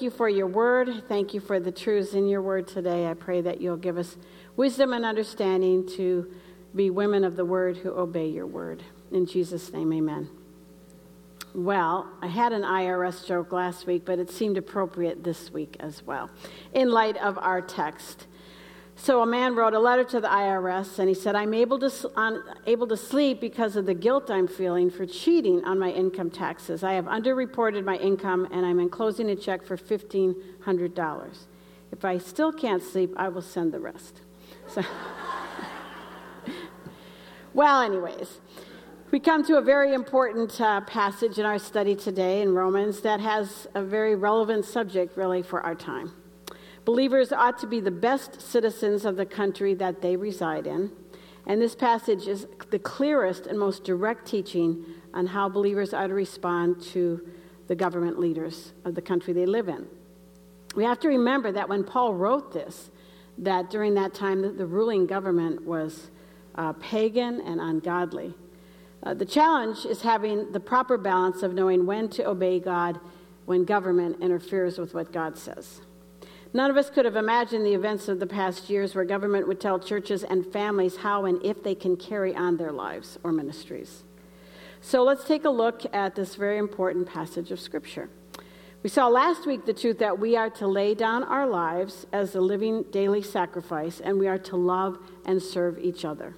you for your word. Thank you for the truths in your word today. I pray that you'll give us wisdom and understanding to be women of the word who obey your word. In Jesus' name, amen. Well, I had an IRS joke last week, but it seemed appropriate this week as well, in light of our text. So a man wrote a letter to the IRS and he said, I'm able to, able to sleep because of the guilt I'm feeling for cheating on my income taxes. I have underreported my income and I'm enclosing a check for $1,500. If I still can't sleep, I will send the rest. So, well, anyways, we come to a very important uh, passage in our study today in Romans that has a very relevant subject, really, for our time. Believers ought to be the best citizens of the country that they reside in. And this passage is the clearest and most direct teaching on how believers are to respond to the government leaders of the country they live in. We have to remember that when Paul wrote this, that during that time the, the ruling government was uh, pagan and ungodly. Uh, the challenge is having the proper balance of knowing when to obey God when government interferes with what God says. None of us could have imagined the events of the past years where government would tell churches and families how and if they can carry on their lives or ministries. So let's take a look at this very important passage of Scripture. We saw last week the truth that we are to lay down our lives as a living daily sacrifice and we are to love and serve each other.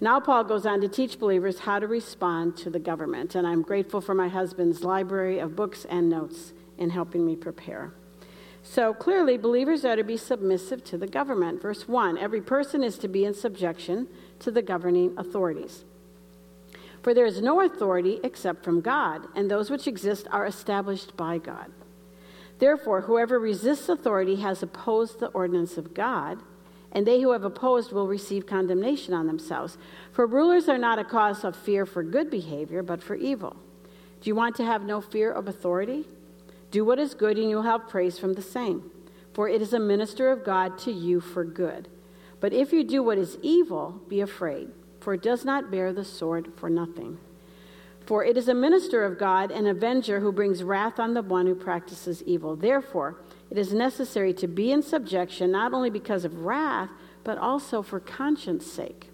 Now, Paul goes on to teach believers how to respond to the government, and I'm grateful for my husband's library of books and notes in helping me prepare. So clearly, believers are to be submissive to the government. Verse 1 Every person is to be in subjection to the governing authorities. For there is no authority except from God, and those which exist are established by God. Therefore, whoever resists authority has opposed the ordinance of God, and they who have opposed will receive condemnation on themselves. For rulers are not a cause of fear for good behavior, but for evil. Do you want to have no fear of authority? Do what is good, and you'll have praise from the same. For it is a minister of God to you for good. But if you do what is evil, be afraid, for it does not bear the sword for nothing. For it is a minister of God, an avenger who brings wrath on the one who practices evil. Therefore, it is necessary to be in subjection, not only because of wrath, but also for conscience sake.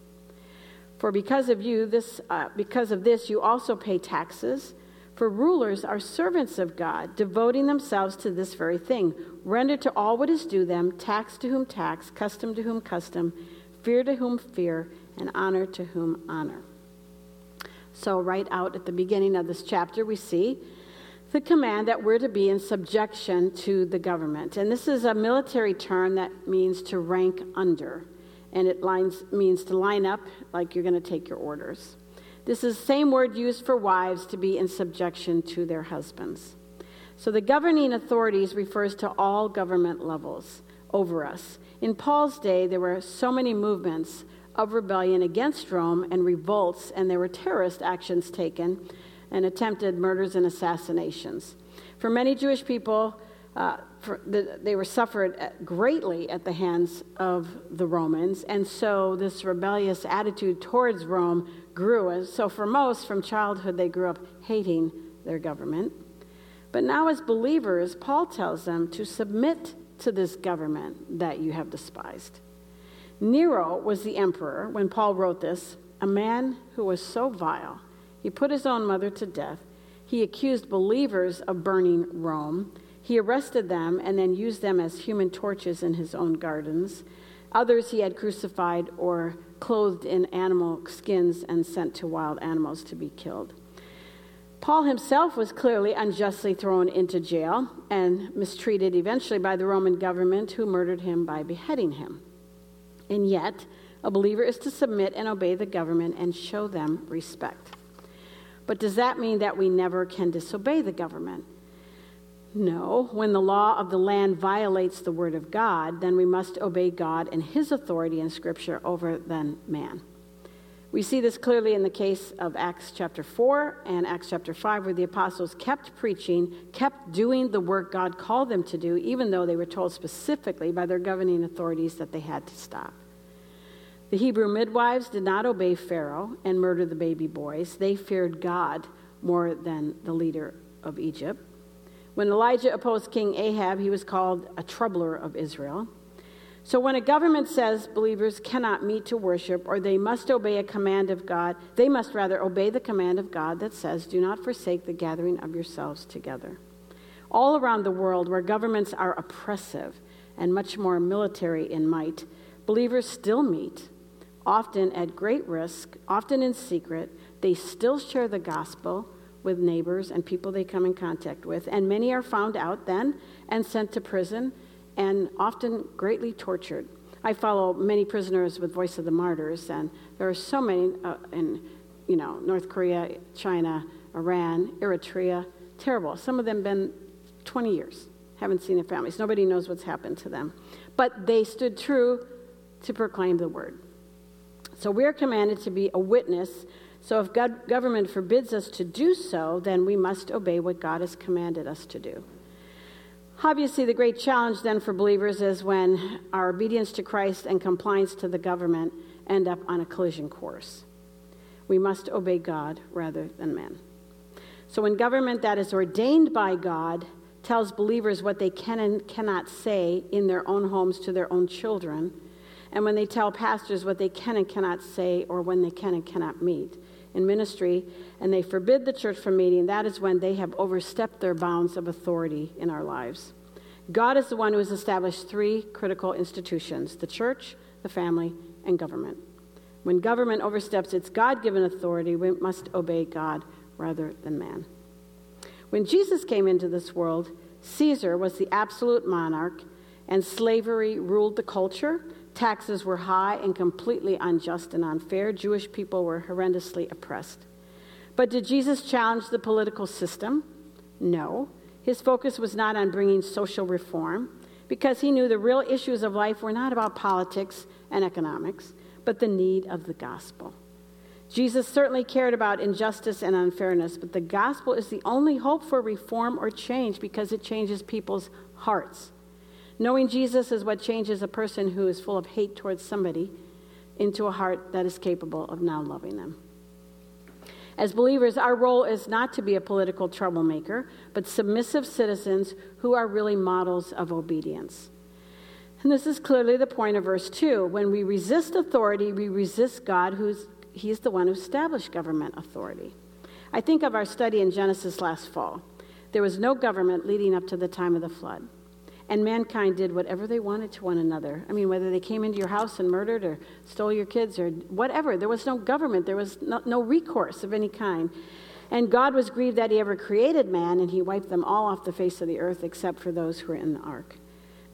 For because of you, this, uh, because of this, you also pay taxes for rulers are servants of God, devoting themselves to this very thing. Render to all what is due them, tax to whom tax, custom to whom custom, fear to whom fear, and honor to whom honor. So, right out at the beginning of this chapter, we see the command that we're to be in subjection to the government. And this is a military term that means to rank under, and it lines, means to line up like you're going to take your orders. This is the same word used for wives to be in subjection to their husbands. So the governing authorities refers to all government levels over us. In Paul's day, there were so many movements of rebellion against Rome and revolts, and there were terrorist actions taken and attempted murders and assassinations. For many Jewish people, uh, the, they were suffered greatly at the hands of the Romans, and so this rebellious attitude towards Rome grew. And so, for most, from childhood, they grew up hating their government. But now, as believers, Paul tells them to submit to this government that you have despised. Nero was the emperor when Paul wrote this, a man who was so vile. He put his own mother to death. He accused believers of burning Rome. He arrested them and then used them as human torches in his own gardens. Others he had crucified or clothed in animal skins and sent to wild animals to be killed. Paul himself was clearly unjustly thrown into jail and mistreated eventually by the Roman government, who murdered him by beheading him. And yet, a believer is to submit and obey the government and show them respect. But does that mean that we never can disobey the government? No, when the law of the land violates the word of God, then we must obey God and his authority in Scripture over than man. We see this clearly in the case of Acts chapter 4 and Acts chapter 5, where the apostles kept preaching, kept doing the work God called them to do, even though they were told specifically by their governing authorities that they had to stop. The Hebrew midwives did not obey Pharaoh and murder the baby boys, they feared God more than the leader of Egypt. When Elijah opposed King Ahab, he was called a troubler of Israel. So when a government says believers cannot meet to worship or they must obey a command of God, they must rather obey the command of God that says, Do not forsake the gathering of yourselves together. All around the world, where governments are oppressive and much more military in might, believers still meet, often at great risk, often in secret. They still share the gospel with neighbors and people they come in contact with, and many are found out then and sent to prison and often greatly tortured. I follow many prisoners with Voice of the Martyrs, and there are so many uh, in, you know, North Korea, China, Iran, Eritrea. Terrible. Some of them been 20 years, haven't seen their families. Nobody knows what's happened to them. But they stood true to proclaim the word. So we're commanded to be a witness. So if God, government forbids us to do so, then we must obey what God has commanded us to do. Obviously, the great challenge then for believers is when our obedience to Christ and compliance to the government end up on a collision course. We must obey God rather than men. So, when government that is ordained by God tells believers what they can and cannot say in their own homes to their own children, and when they tell pastors what they can and cannot say or when they can and cannot meet in ministry, and they forbid the church from meeting, that is when they have overstepped their bounds of authority in our lives. God is the one who has established three critical institutions the church, the family, and government. When government oversteps its God given authority, we must obey God rather than man. When Jesus came into this world, Caesar was the absolute monarch, and slavery ruled the culture. Taxes were high and completely unjust and unfair. Jewish people were horrendously oppressed. But did Jesus challenge the political system? No. His focus was not on bringing social reform because he knew the real issues of life were not about politics and economics, but the need of the gospel. Jesus certainly cared about injustice and unfairness, but the gospel is the only hope for reform or change because it changes people's hearts. Knowing Jesus is what changes a person who is full of hate towards somebody into a heart that is capable of now loving them. As believers, our role is not to be a political troublemaker, but submissive citizens who are really models of obedience. And this is clearly the point of verse 2. When we resist authority, we resist God, who's He's the one who established government authority. I think of our study in Genesis last fall. There was no government leading up to the time of the flood and mankind did whatever they wanted to one another. I mean, whether they came into your house and murdered or stole your kids or whatever, there was no government, there was no, no, recourse of any kind. And God was grieved that He ever created man, and He wiped them all off the face of the earth except for those who were in the ark.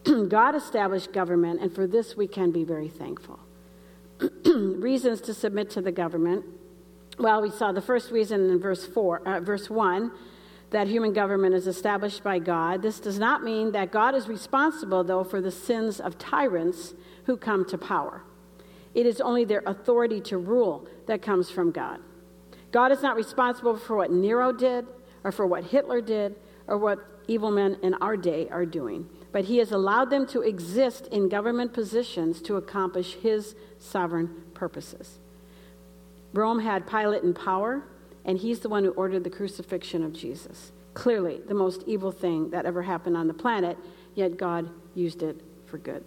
God established government, and for this we can be very thankful. Reasons to submit to the government. Well, we saw the first reason in verse four, uh, verse one that human government is established by God. This does not mean that God is responsible, though, for the sins of tyrants who come to power. It is only their authority to rule that comes from God. God is not responsible for what Nero did, or for what Hitler did, or what evil men in our day are doing. But he has allowed them to exist in government positions to accomplish his sovereign purposes. Rome had Pilate in power, and he's the one who ordered the crucifixion of Jesus. Clearly, the most evil thing that ever happened on the planet, yet God used it for good.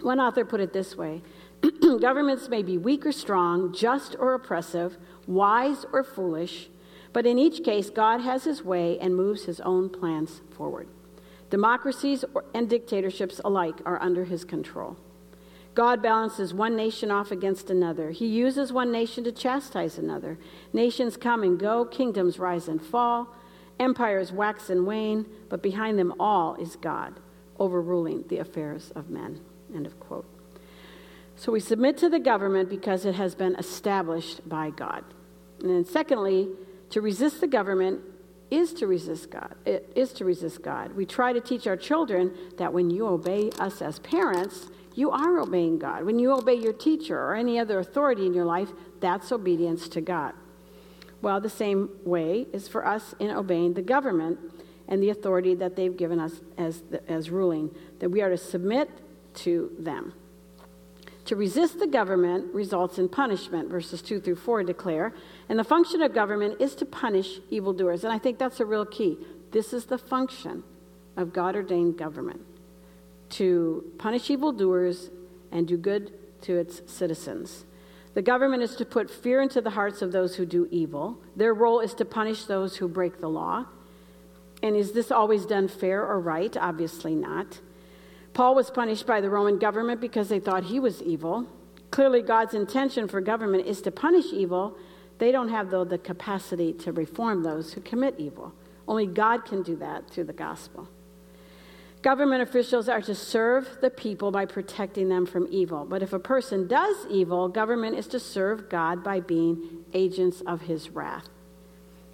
One author put it this way Governments may be weak or strong, just or oppressive, wise or foolish, but in each case, God has his way and moves his own plans forward. Democracies and dictatorships alike are under his control. God balances one nation off against another. He uses one nation to chastise another. Nations come and go, kingdoms rise and fall, empires wax and wane, but behind them all is God, overruling the affairs of men. End of quote. So we submit to the government because it has been established by God. And then, secondly, to resist the government is to resist God. It is to resist God. We try to teach our children that when you obey us as parents, you are obeying God. When you obey your teacher or any other authority in your life, that's obedience to God. Well, the same way is for us in obeying the government and the authority that they've given us as, as ruling, that we are to submit to them. To resist the government results in punishment, verses 2 through 4 declare. And the function of government is to punish evildoers. And I think that's a real key This is the function of God ordained government to punish evildoers and do good to its citizens. The government is to put fear into the hearts of those who do evil. Their role is to punish those who break the law. And is this always done fair or right? Obviously not. Paul was punished by the Roman government because they thought he was evil. Clearly, God's intention for government is to punish evil. They don't have, though, the capacity to reform those who commit evil. Only God can do that through the gospel. Government officials are to serve the people by protecting them from evil. But if a person does evil, government is to serve God by being agents of his wrath.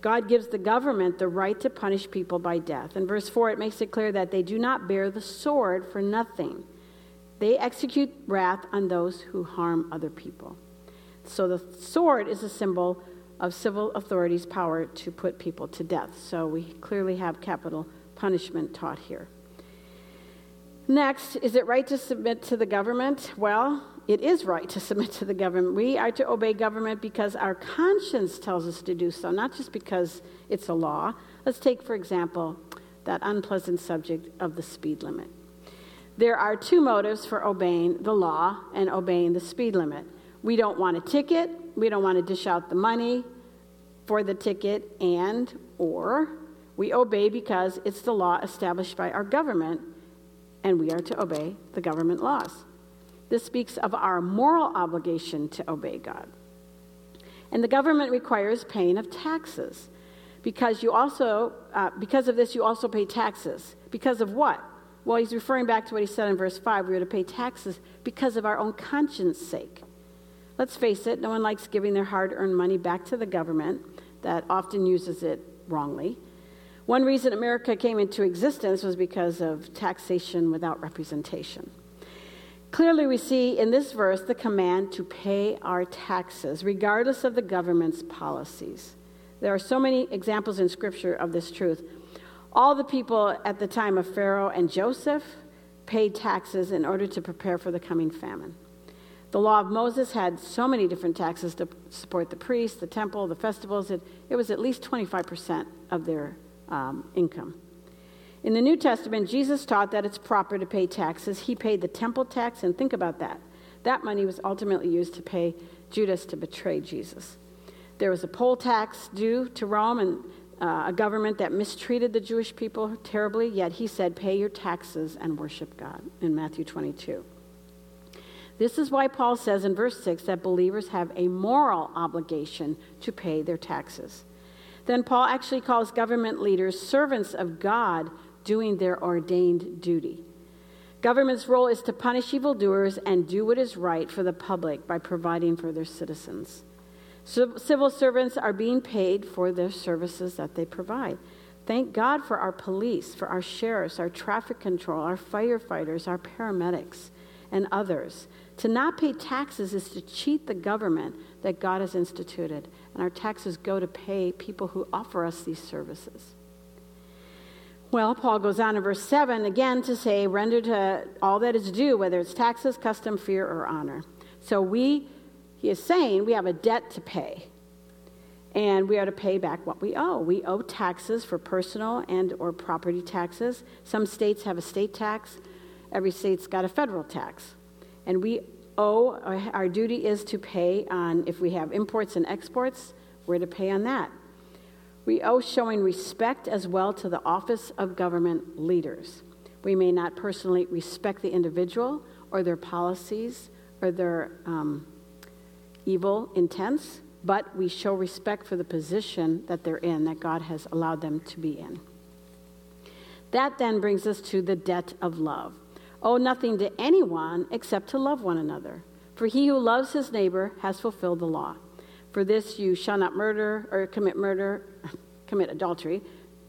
God gives the government the right to punish people by death. In verse 4, it makes it clear that they do not bear the sword for nothing. They execute wrath on those who harm other people. So the sword is a symbol of civil authorities' power to put people to death. So we clearly have capital punishment taught here. Next, is it right to submit to the government? Well, it is right to submit to the government. We are to obey government because our conscience tells us to do so, not just because it's a law. Let's take, for example, that unpleasant subject of the speed limit. There are two motives for obeying the law and obeying the speed limit. We don't want a ticket, we don't want to dish out the money for the ticket, and or we obey because it's the law established by our government and we are to obey the government laws. This speaks of our moral obligation to obey God. And the government requires paying of taxes. Because you also uh, because of this you also pay taxes. Because of what? Well he's referring back to what he said in verse 5 we are to pay taxes because of our own conscience sake. Let's face it no one likes giving their hard-earned money back to the government. That often uses it wrongly one reason America came into existence was because of taxation without representation. Clearly, we see in this verse the command to pay our taxes, regardless of the government's policies. There are so many examples in Scripture of this truth. All the people at the time of Pharaoh and Joseph paid taxes in order to prepare for the coming famine. The law of Moses had so many different taxes to support the priests, the temple, the festivals. It, it was at least 25% of their um, income. In the New Testament, Jesus taught that it's proper to pay taxes. He paid the temple tax, and think about that. That money was ultimately used to pay Judas to betray Jesus. There was a poll tax due to Rome and uh, a government that mistreated the Jewish people terribly, yet he said, Pay your taxes and worship God in Matthew 22. This is why Paul says in verse 6 that believers have a moral obligation to pay their taxes. Then Paul actually calls government leaders servants of God doing their ordained duty. Government's role is to punish evildoers and do what is right for the public by providing for their citizens. So civil servants are being paid for their services that they provide. Thank God for our police, for our sheriffs, our traffic control, our firefighters, our paramedics, and others. To not pay taxes is to cheat the government that God has instituted and our taxes go to pay people who offer us these services. Well, Paul goes on in verse 7 again to say, render to all that is due, whether it's taxes, custom, fear, or honor. So we, he is saying, we have a debt to pay. And we are to pay back what we owe. We owe taxes for personal and or property taxes. Some states have a state tax. Every state's got a federal tax. And we owe, our duty is to pay on, if we have imports and exports, we're to pay on that. We owe showing respect as well to the office of government leaders. We may not personally respect the individual or their policies or their um, evil intents, but we show respect for the position that they're in, that God has allowed them to be in. That then brings us to the debt of love. Owe nothing to anyone except to love one another. For he who loves his neighbor has fulfilled the law. For this you shall not murder or commit murder, commit adultery.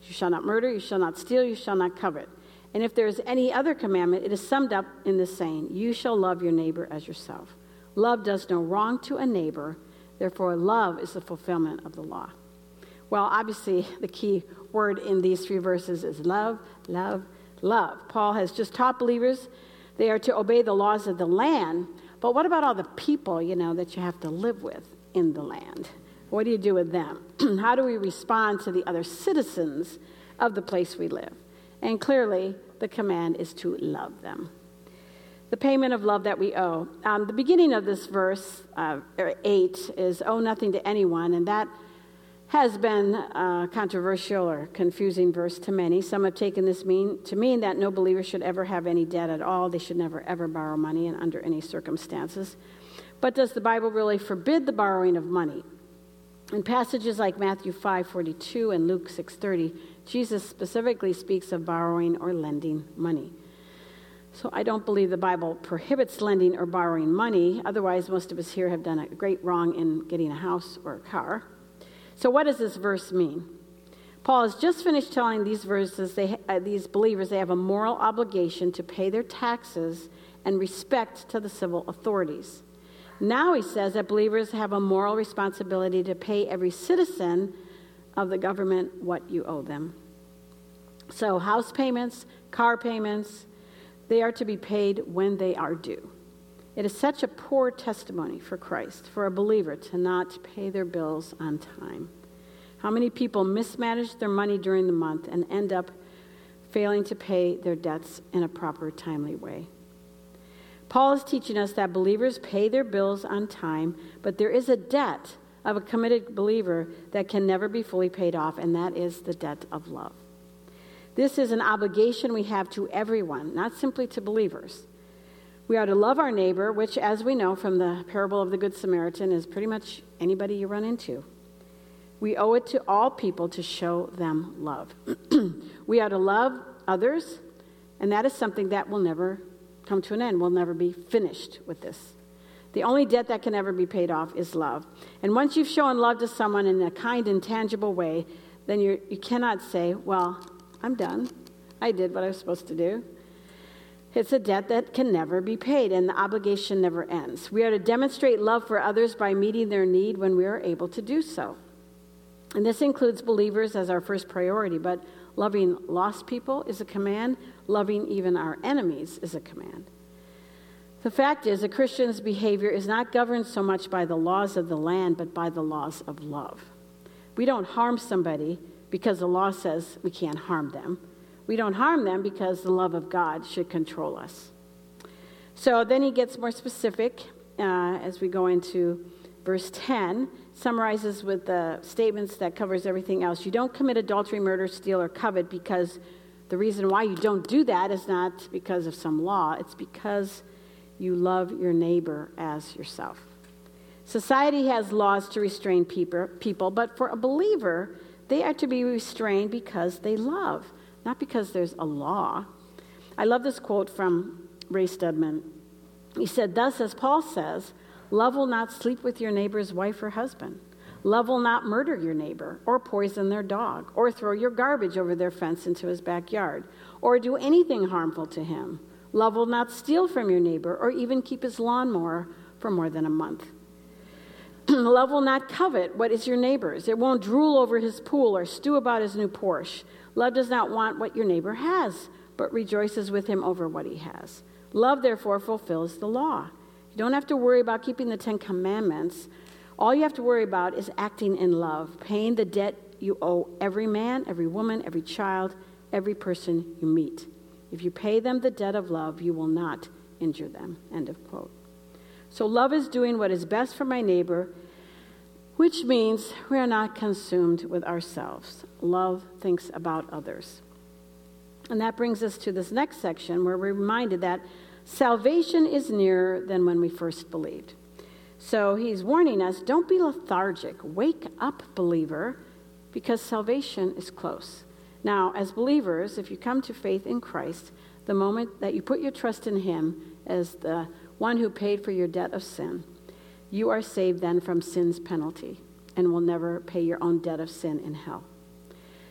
You shall not murder, you shall not steal, you shall not covet. And if there is any other commandment, it is summed up in this saying You shall love your neighbor as yourself. Love does no wrong to a neighbor, therefore, love is the fulfillment of the law. Well, obviously, the key word in these three verses is love, love, love. Paul has just taught believers they are to obey the laws of the land, but what about all the people, you know, that you have to live with in the land? What do you do with them? How do we respond to the other citizens of the place we live. And clearly, the command is to love them. The payment of love that we owe. Um, the beginning of this verse, uh, 8, is owe nothing to anyone, and that has been a controversial or confusing verse to many. Some have taken this mean, to mean that no believer should ever have any debt at all. They should never, ever borrow money and under any circumstances. But does the Bible really forbid the borrowing of money? In passages like Matthew 5:42 and Luke 6:30, Jesus specifically speaks of borrowing or lending money. So I don't believe the Bible prohibits lending or borrowing money. Otherwise, most of us here have done a great wrong in getting a house or a car. So what does this verse mean? Paul has just finished telling these verses, they, uh, these believers, they have a moral obligation to pay their taxes and respect to the civil authorities. Now he says that believers have a moral responsibility to pay every citizen of the government what you owe them. So, house payments, car payments, they are to be paid when they are due. It is such a poor testimony for Christ, for a believer to not pay their bills on time. How many people mismanage their money during the month and end up failing to pay their debts in a proper, timely way? Paul is teaching us that believers pay their bills on time, but there is a debt of a committed believer that can never be fully paid off, and that is the debt of love. This is an obligation we have to everyone, not simply to believers. We are to love our neighbor, which, as we know from the parable of the Good Samaritan, is pretty much anybody you run into. We owe it to all people to show them love. we are to love others, and that is something that will never come to an end. We'll never be finished with this. The only debt that can ever be paid off is love. And once you've shown love to someone in a kind and tangible way, then you cannot say, Well, I'm done. I did what I was supposed to do. It's a debt that can never be paid, and the obligation never ends. We are to demonstrate love for others by meeting their need when we are able to do so. And this includes believers as our first priority, but loving lost people is a command, loving even our enemies is a command. The fact is, a Christian's behavior is not governed so much by the laws of the land, but by the laws of love. We don't harm somebody because the law says we can't harm them. We don't harm them because the love of God should control us. So then he gets more specific uh, as we go into verse 10 summarizes with the statements that covers everything else. You don't commit adultery murder steal or covet because the reason why you don't do that is not because of some law. It's because you love your neighbor as yourself. Society has laws to restrain people but for a believer they are to be restrained because they love not because there's a law. I love this quote from Ray Stedman. He said, Thus, as Paul says, love will not sleep with your neighbor's wife or husband. Love will not murder your neighbor, or poison their dog, or throw your garbage over their fence into his backyard, or do anything harmful to him. Love will not steal from your neighbor, or even keep his lawnmower for more than a month. Love will not covet what is your neighbor's. It won't drool over his pool or stew about his new Porsche. Love does not want what your neighbor has, but rejoices with him over what he has. Love, therefore, fulfills the law. You don't have to worry about keeping the Ten Commandments. All you have to worry about is acting in love, paying the debt you owe every man, every woman, every child, every person you meet. If you pay them the debt of love, you will not injure them. End of quote. So, love is doing what is best for my neighbor which means we are not consumed with ourselves. Love thinks about others. And that brings us to this next section where we're reminded that salvation is nearer than when we first believed. So he's warning us don't be lethargic. Wake up, believer, because salvation is close. Now, as believers, if you come to faith in Christ, the moment that you put your trust in him as the one who paid for your debt of sin, you are saved then from sin's penalty and will never pay your own debt of sin in hell.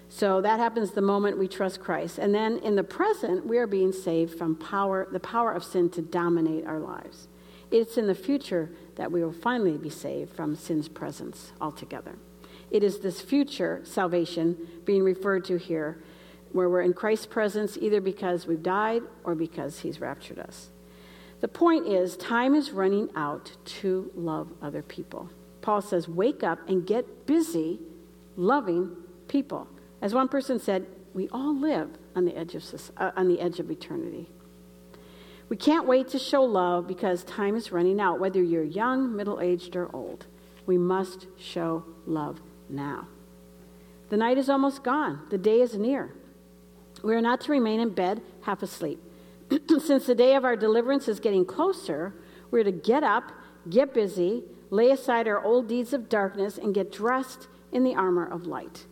So that happens the moment we trust Christ. And then in the present, we are being saved from power, the power of sin to dominate our lives. It's in the future that we will finally be saved from sin's presence altogether. It is this future salvation being referred to here, where we're in Christ's presence either because we've died or because he's raptured us. The point is, time is running out to love other people. Paul says, wake up and get busy loving people. As one person said, we all live on the edge of, uh, on the edge of eternity. We can't wait to show love because time is running out, whether you're young, middle aged, or old. We must show love now. The night is almost gone, the day is near. We are not to remain in bed half asleep. Since the day of our deliverance is getting closer, we're to get up, get busy, lay aside our old deeds of darkness, and get dressed in the armor of light.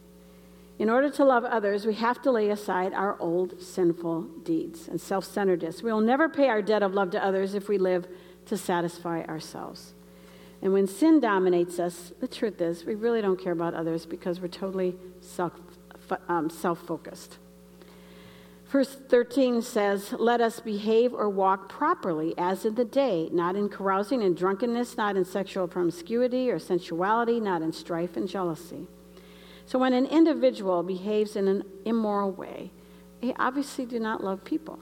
In order to love others, we have to lay aside our old sinful deeds and self centeredness. We will never pay our debt of love to others if we live to satisfy ourselves. And when sin dominates us, the truth is, we really don't care about others because we're totally self um, focused. Verse 13 says, Let us behave or walk properly as in the day, not in carousing and drunkenness, not in sexual promiscuity or sensuality, not in strife and jealousy. So when an individual behaves in an immoral way, they obviously do not love people.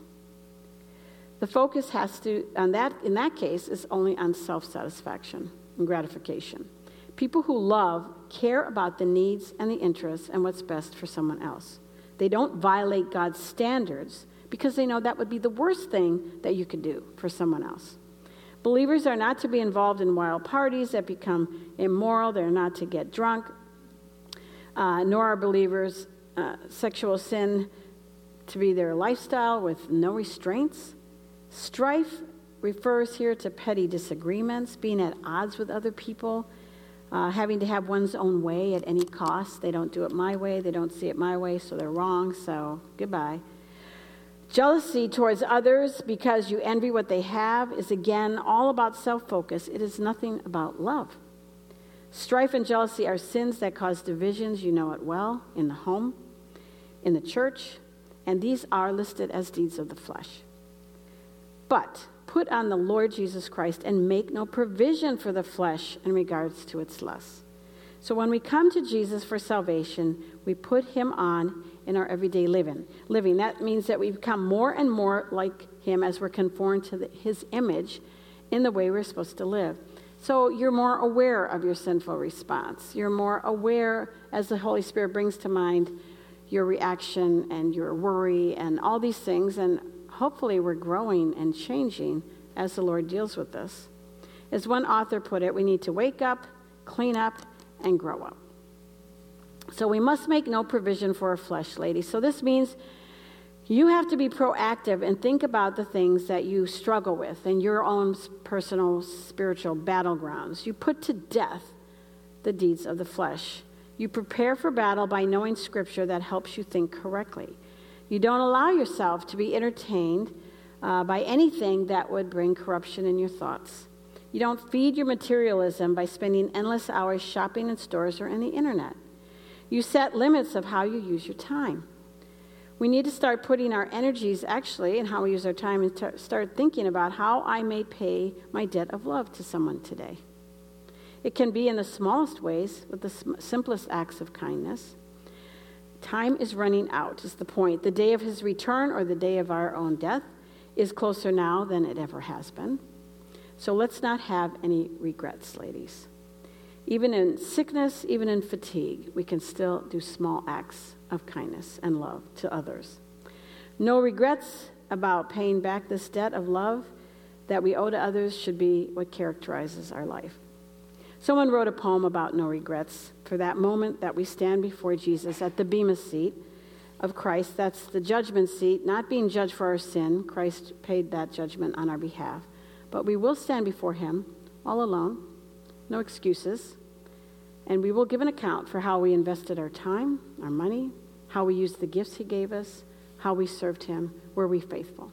The focus has to, on that, in that case, is only on self satisfaction and gratification. People who love care about the needs and the interests and what's best for someone else. They don't violate God's standards because they know that would be the worst thing that you could do for someone else. Believers are not to be involved in wild parties that become immoral. They're not to get drunk, uh, nor are believers uh, sexual sin to be their lifestyle with no restraints. Strife refers here to petty disagreements, being at odds with other people, uh, having to have one's own way at any cost. They don't do it my way, they don't see it my way, so they're wrong, so goodbye. Jealousy towards others because you envy what they have is again all about self focus. It is nothing about love. Strife and jealousy are sins that cause divisions, you know it well, in the home, in the church, and these are listed as deeds of the flesh. But Put on the Lord Jesus Christ and make no provision for the flesh in regards to its lusts. So when we come to Jesus for salvation, we put him on in our everyday living. Living that means that we become more and more like him as we're conformed to the, his image in the way we're supposed to live. So you're more aware of your sinful response. You're more aware as the Holy Spirit brings to mind your reaction and your worry and all these things and hopefully we're growing and changing as the Lord deals with this. As one author put it, we need to wake up, clean up, and grow up. So we must make no provision for our flesh, ladies. So this means you have to be proactive and think about the things that you struggle with in your own personal spiritual battlegrounds. You put to death the deeds of the flesh. You prepare for battle by knowing scripture that helps you think correctly. You don't allow yourself to be entertained uh, by anything that would bring corruption in your thoughts. You don't feed your materialism by spending endless hours shopping in stores or in the internet. You set limits of how you use your time. We need to start putting our energies actually in how we use our time and t- start thinking about how I may pay my debt of love to someone today. It can be in the smallest ways with the sm- simplest acts of kindness. Time is running out, is the point. The day of his return or the day of our own death is closer now than it ever has been. So let's not have any regrets, ladies. Even in sickness, even in fatigue, we can still do small acts of kindness and love to others. No regrets about paying back this debt of love that we owe to others should be what characterizes our life. Someone wrote a poem about no regrets for that moment that we stand before Jesus at the Bema seat of Christ. That's the judgment seat, not being judged for our sin. Christ paid that judgment on our behalf. But we will stand before Him all alone, no excuses, and we will give an account for how we invested our time, our money, how we used the gifts He gave us, how we served Him. Were we faithful?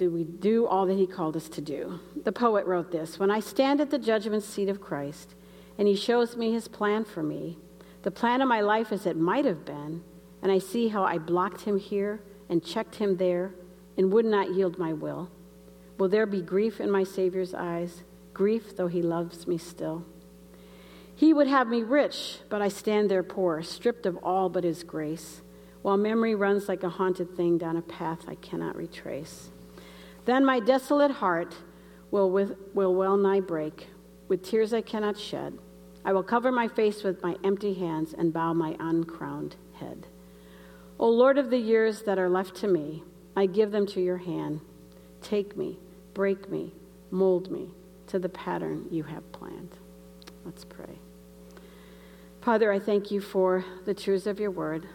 Do we do all that he called us to do? The poet wrote this When I stand at the judgment seat of Christ and he shows me his plan for me, the plan of my life as it might have been, and I see how I blocked him here and checked him there and would not yield my will, will there be grief in my Savior's eyes, grief though he loves me still? He would have me rich, but I stand there poor, stripped of all but his grace, while memory runs like a haunted thing down a path I cannot retrace. Then my desolate heart will, with, will well nigh break. With tears I cannot shed, I will cover my face with my empty hands and bow my uncrowned head. O Lord of the years that are left to me, I give them to your hand. Take me, break me, mold me to the pattern you have planned. Let's pray. Father, I thank you for the truths of your word.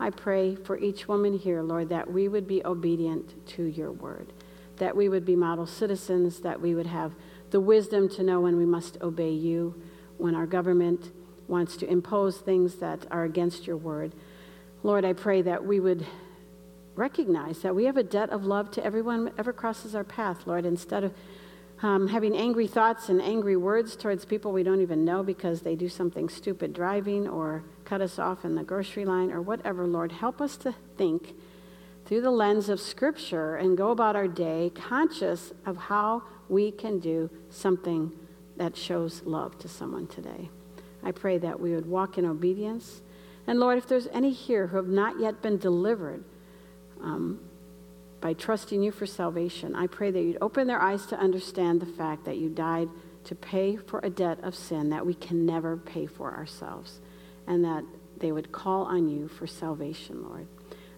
I pray for each woman here, Lord, that we would be obedient to your word, that we would be model citizens, that we would have the wisdom to know when we must obey you, when our government wants to impose things that are against your word. Lord, I pray that we would recognize that we have a debt of love to everyone who ever crosses our path, Lord, instead of um, having angry thoughts and angry words towards people we don't even know because they do something stupid driving or cut us off in the grocery line or whatever, Lord. Help us to think through the lens of Scripture and go about our day conscious of how we can do something that shows love to someone today. I pray that we would walk in obedience. And Lord, if there's any here who have not yet been delivered, um, by trusting you for salvation. I pray that you'd open their eyes to understand the fact that you died to pay for a debt of sin that we can never pay for ourselves, and that they would call on you for salvation, Lord.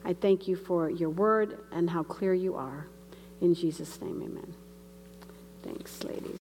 I thank you for your word and how clear you are. In Jesus' name, amen. Thanks, ladies.